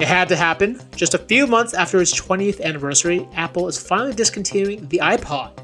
It had to happen. Just a few months after its 20th anniversary, Apple is finally discontinuing the iPod.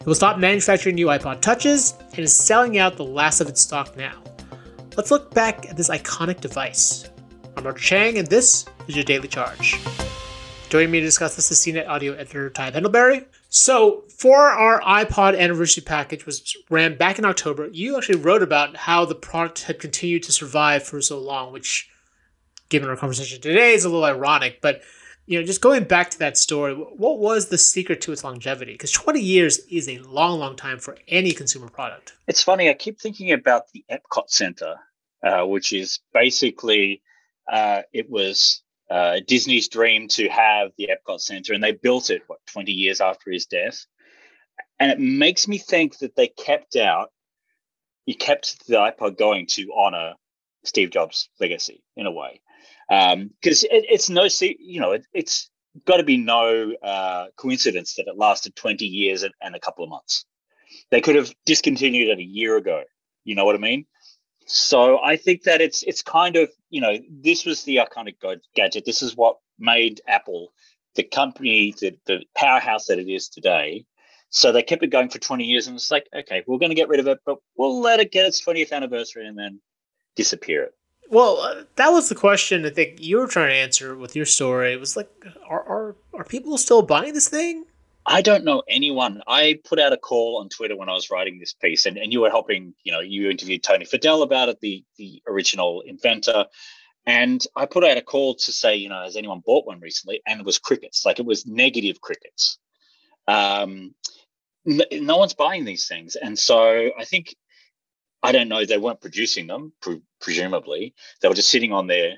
It will stop manufacturing new iPod Touches and is selling out the last of its stock now. Let's look back at this iconic device. I'm Mark Cheng, and this is your Daily Charge. Joining me to discuss this is CNET audio editor Ty Pendlebury. So, for our iPod anniversary package, which ran back in October, you actually wrote about how the product had continued to survive for so long, which given our conversation today is a little ironic, but you know, just going back to that story, what was the secret to its longevity? Because 20 years is a long, long time for any consumer product. It's funny. I keep thinking about the Epcot Center, uh, which is basically uh, it was uh, Disney's dream to have the Epcot Center, and they built it what 20 years after his death. And it makes me think that they kept out, you kept the iPod going to honor Steve Jobs' legacy in a way because um, it, it's no, you know, it, has got to be no uh, coincidence that it lasted 20 years and, and, a couple of months. They could have discontinued it a year ago. You know what I mean? So I think that it's it's kind of you know this was the iconic gadget. This is what made Apple the company, the, the powerhouse that it is today. So they kept it going for 20 years, and it's like, okay, we're going to get rid of it, but we'll let it get its 20th anniversary and then disappear it. Well, uh, that was the question I think you were trying to answer with your story. It was like, are are are people still buying this thing? I don't know anyone. I put out a call on Twitter when I was writing this piece, and, and you were helping. You know, you interviewed Tony Fadell about it, the the original inventor, and I put out a call to say, you know, has anyone bought one recently? And it was crickets. Like it was negative crickets. Um, no one's buying these things, and so I think I don't know. They weren't producing them, pre- presumably. They were just sitting on their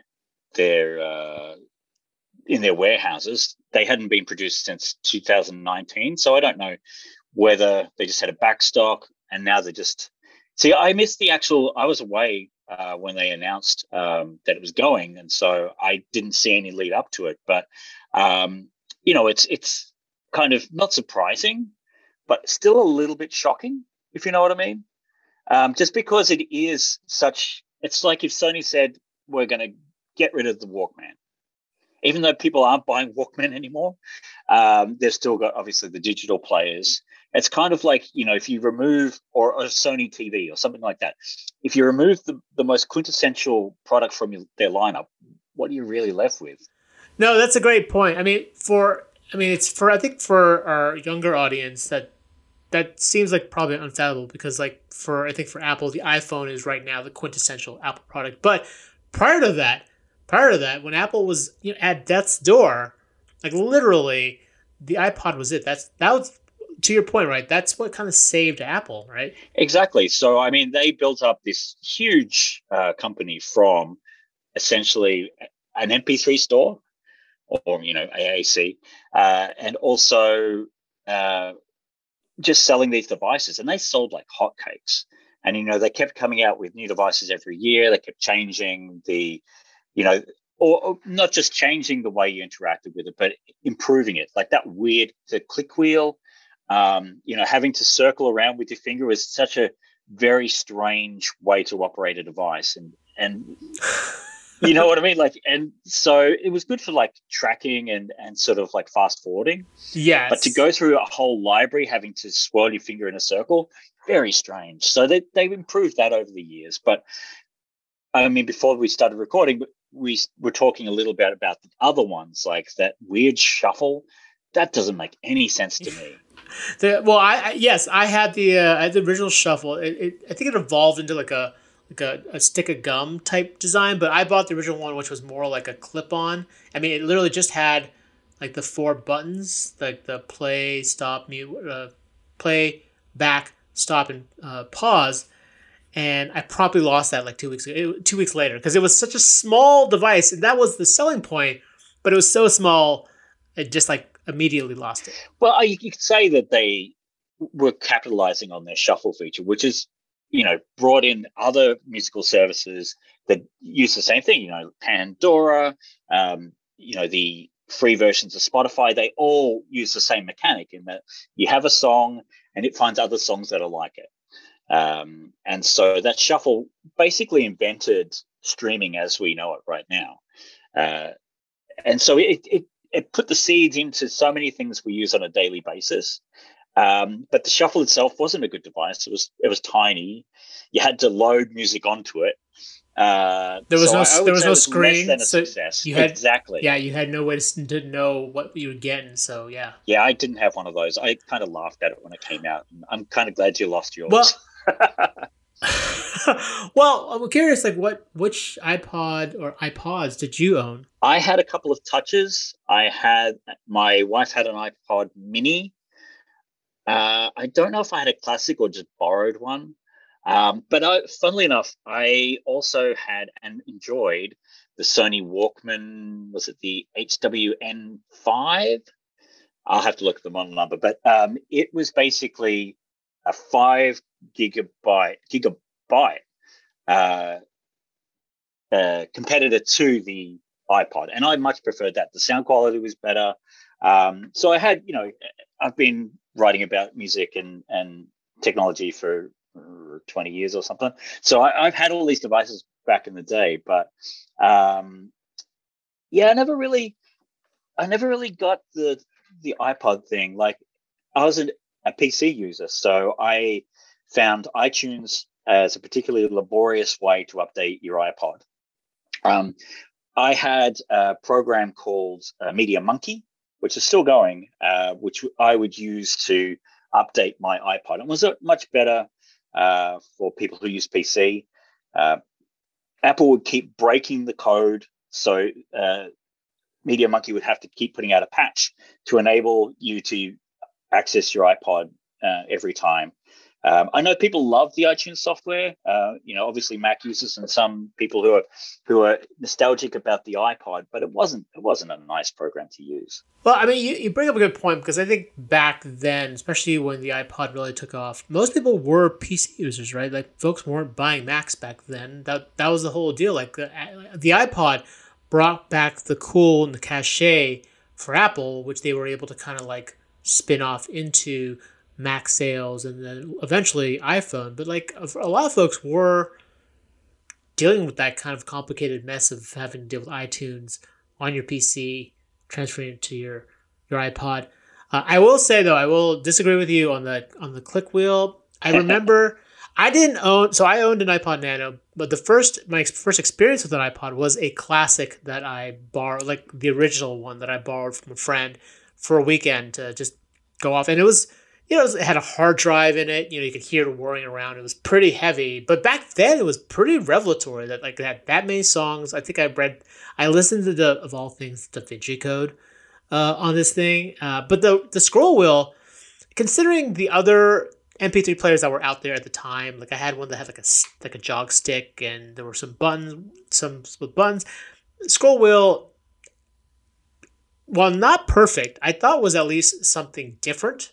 their uh, in their warehouses. They hadn't been produced since 2019, so I don't know whether they just had a backstock and now they're just. See, I missed the actual. I was away uh, when they announced um, that it was going, and so I didn't see any lead up to it. But um, you know, it's it's kind of not surprising, but still a little bit shocking, if you know what I mean. Um, just because it is such, it's like if Sony said, we're going to get rid of the Walkman. Even though people aren't buying Walkman anymore, um, they've still got obviously the digital players. It's kind of like, you know, if you remove, or a Sony TV or something like that, if you remove the, the most quintessential product from your, their lineup, what are you really left with? No, that's a great point. I mean, for I mean, it's for I think for our younger audience that that seems like probably unfathomable because like for I think for Apple the iPhone is right now the quintessential Apple product. But prior to that, prior to that, when Apple was you know, at death's door, like literally the iPod was it. That's that was to your point, right? That's what kind of saved Apple, right? Exactly. So I mean, they built up this huge uh, company from essentially an MP3 store, or you know AAC, uh, and also uh, just selling these devices and they sold like hotcakes. And, you know, they kept coming out with new devices every year. They kept changing the, you know, or, or, not just changing the way you interacted with it, but improving it. Like that weird, the click wheel, um, you know, having to circle around with your finger is such a very strange way to operate a device. And, and, you know what I mean? Like, and so it was good for like tracking and and sort of like fast forwarding. Yeah. But to go through a whole library having to swirl your finger in a circle, very strange. So they they've improved that over the years. But I mean, before we started recording, we were talking a little bit about the other ones, like that weird shuffle. That doesn't make any sense to me. the, well, I, I, yes, I had the uh, I had the original shuffle. It, it, I think it evolved into like a like a, a stick of gum type design, but I bought the original one, which was more like a clip on. I mean, it literally just had like the four buttons, like the play, stop, mute, uh, play, back, stop, and uh, pause. and I promptly lost that like two weeks ago, two weeks later because it was such a small device, and that was the selling point. But it was so small, it just like immediately lost it. Well, you could say that they were capitalizing on their shuffle feature, which is you know brought in other musical services that use the same thing. You know, Pandora, um, you know the free versions of Spotify. They all use the same mechanic in that you have a song and it finds other songs that are like it. Um, and so that shuffle basically invented streaming as we know it right now. Uh, and so it, it, it put the seeds into so many things we use on a daily basis. Um, but the shuffle itself wasn't a good device. It was it was tiny. You had to load music onto it. Uh, there was so no there was no was screen. so. You had exactly. Yeah, you had no way to, to know what you were getting. So yeah. Yeah, I didn't have one of those. I kind of laughed at it when it came out. I'm kind of glad you lost yours. Well, well, I'm curious, like what which iPod or iPods did you own? I had a couple of touches. I had my wife had an iPod Mini. Uh, I don't know if I had a classic or just borrowed one. Um, but I, funnily enough, I also had and enjoyed the Sony Walkman. Was it the HWN5? I'll have to look at the model number, but um, it was basically a five gigabyte gigabyte uh, uh, competitor to the iPod, and I much preferred that. The sound quality was better. Um, so I had, you know, I've been writing about music and and technology for 20 years or something. So I, have had all these devices back in the day, but um, yeah, I never really, I never really got the the iPod thing. Like I was an a PC user. So I found iTunes as a particularly laborious way to update your iPod. Um, I had a program called uh, Media Monkey, which is still going, uh, which I would use to update my iPod. It was much better uh, for people who use PC. Uh, Apple would keep breaking the code, so uh, Media Monkey would have to keep putting out a patch to enable you to access your iPod uh, every time. Um, I know people love the iTunes software. Uh, you know, obviously Mac users and some people who are who are nostalgic about the iPod, but it wasn't it wasn't a nice program to use. Well, I mean, you, you bring up a good point because I think back then, especially when the iPod really took off, most people were PC users, right? Like folks weren't buying Macs back then. That that was the whole deal. Like the the iPod brought back the cool and the cachet for Apple, which they were able to kind of like spin off into Mac sales and then eventually iPhone. But like a lot of folks were dealing with that kind of complicated mess of having to deal with iTunes on your PC, transferring it to your your iPod. Uh, I will say though, I will disagree with you on the on the click wheel. I remember I didn't own, so I owned an iPod Nano, but the first my first experience with an iPod was a classic that I borrowed, like the original one that I borrowed from a friend for a weekend to just go off, and it was you know, it had a hard drive in it. You know, you could hear it whirring around. It was pretty heavy, but back then it was pretty revelatory that like it had that many songs. I think I read, I listened to the of all things Da Vinci Code uh, on this thing. Uh, but the the scroll wheel, considering the other MP3 players that were out there at the time, like I had one that had like a like a jog stick, and there were some buttons, some with buttons. Scroll wheel, while not perfect, I thought was at least something different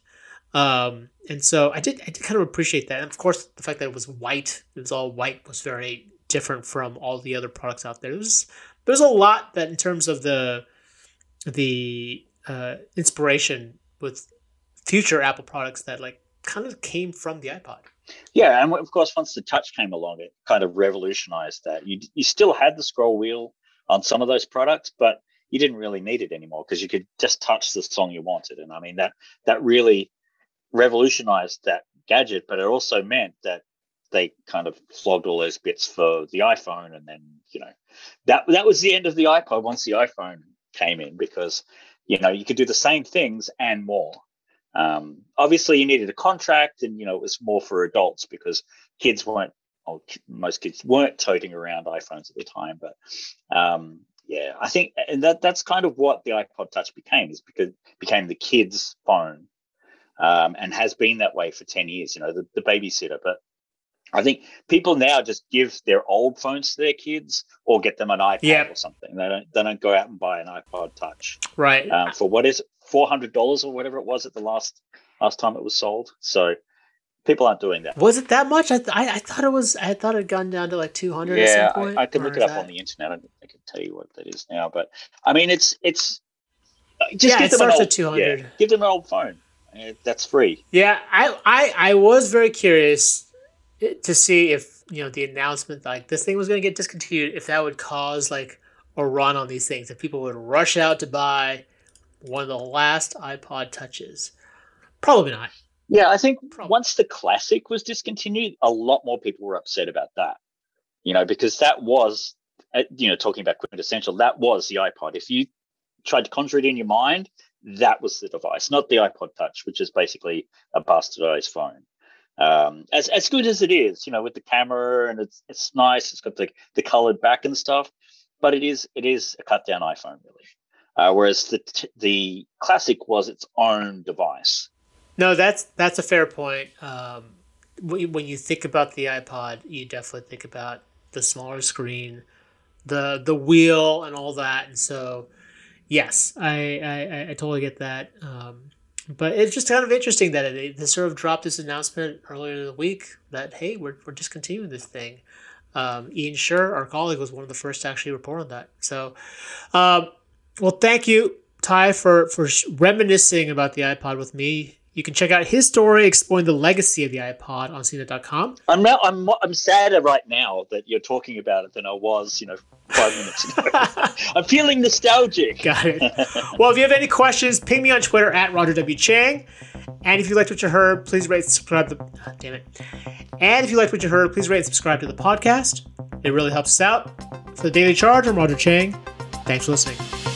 um, and so I did I did kind of appreciate that. And of course, the fact that it was white, it was all white, was very different from all the other products out there. There was there's a lot that in terms of the the uh, inspiration with future Apple products that like kind of came from the iPod. Yeah, and of course, once the touch came along, it kind of revolutionized that. You you still had the scroll wheel on some of those products, but you didn't really need it anymore because you could just touch the song you wanted. And I mean that that really revolutionized that gadget, but it also meant that they kind of flogged all those bits for the iPhone, and then you know that that was the end of the iPod once the iPhone came in because you know you could do the same things and more. Um, obviously, you needed a contract, and you know it was more for adults because kids weren't, or most kids weren't toting around iPhones at the time. But um, yeah, I think, and that that's kind of what the iPod Touch became is because became the kids' phone um, and has been that way for 10 years, you know, the, the babysitter. But I think people now just give their old phones to their kids or get them an iPad Yep. or something. They don't they don't go out and buy an iPod Touch Right. um, for what is four hundred dollars or whatever it was at the last last time it was sold. So people aren't doing that. was it that much? I, th- I I thought it was. I thought it had gone down to like two hundred at Yeah, some point. I, I can look it up that- on the internet. I, I can tell you what that is now. But I mean, it's it's uh, just Yeah, give it them an starts at 200. yeah, give them an old phone. Uh, that's free. Yeah, I, I I was very curious to see if you know the announcement like this thing was going to get discontinued, if that would cause like a run on these things, if people would rush out to buy one of the last iPod touches. Probably not. Yeah, I think Probably. once the classic was discontinued, a lot more people were upset about that. You know, because that was, uh, you know, talking about quintessential, that was the iPod. If you tried to conjure it in your mind, that was the device, not the iPod Touch, which is basically a bastardized phone. Um, as as good as it is, you know, with the camera and it's it's nice, it's got the the colored back and stuff, but it is it is a cut down iPhone really. Uh, whereas the the classic was its own device. No, that's that's a fair point. Um, when you think about the iPod, you definitely think about the smaller screen, the the wheel, and all that. And so, yes, I I, I- totally get that. Um, but it's just kind of interesting that they, they sort of dropped this announcement earlier in the week that hey, we're we're discontinuing this thing. Um, Ian Sherr, our colleague, was one of the first to actually report on that. So, um, well, thank you, Ty, for for reminiscing about the iPod with me. You can check out his story exploring the legacy of the iPod on CNET.com. I'm now I'm I'm sadder right now that you're talking about it than I was, you know, five minutes ago. I'm feeling nostalgic. Got it. Well, if you have any questions, ping me on Twitter at Roger W. Cheng. And if you liked what you heard, please rate and subscribe to ah, damn it. And if you liked what you heard, please rate and subscribe to the podcast. It really helps us out. For the Daily Charge, I'm Roger Cheng. Thanks for listening.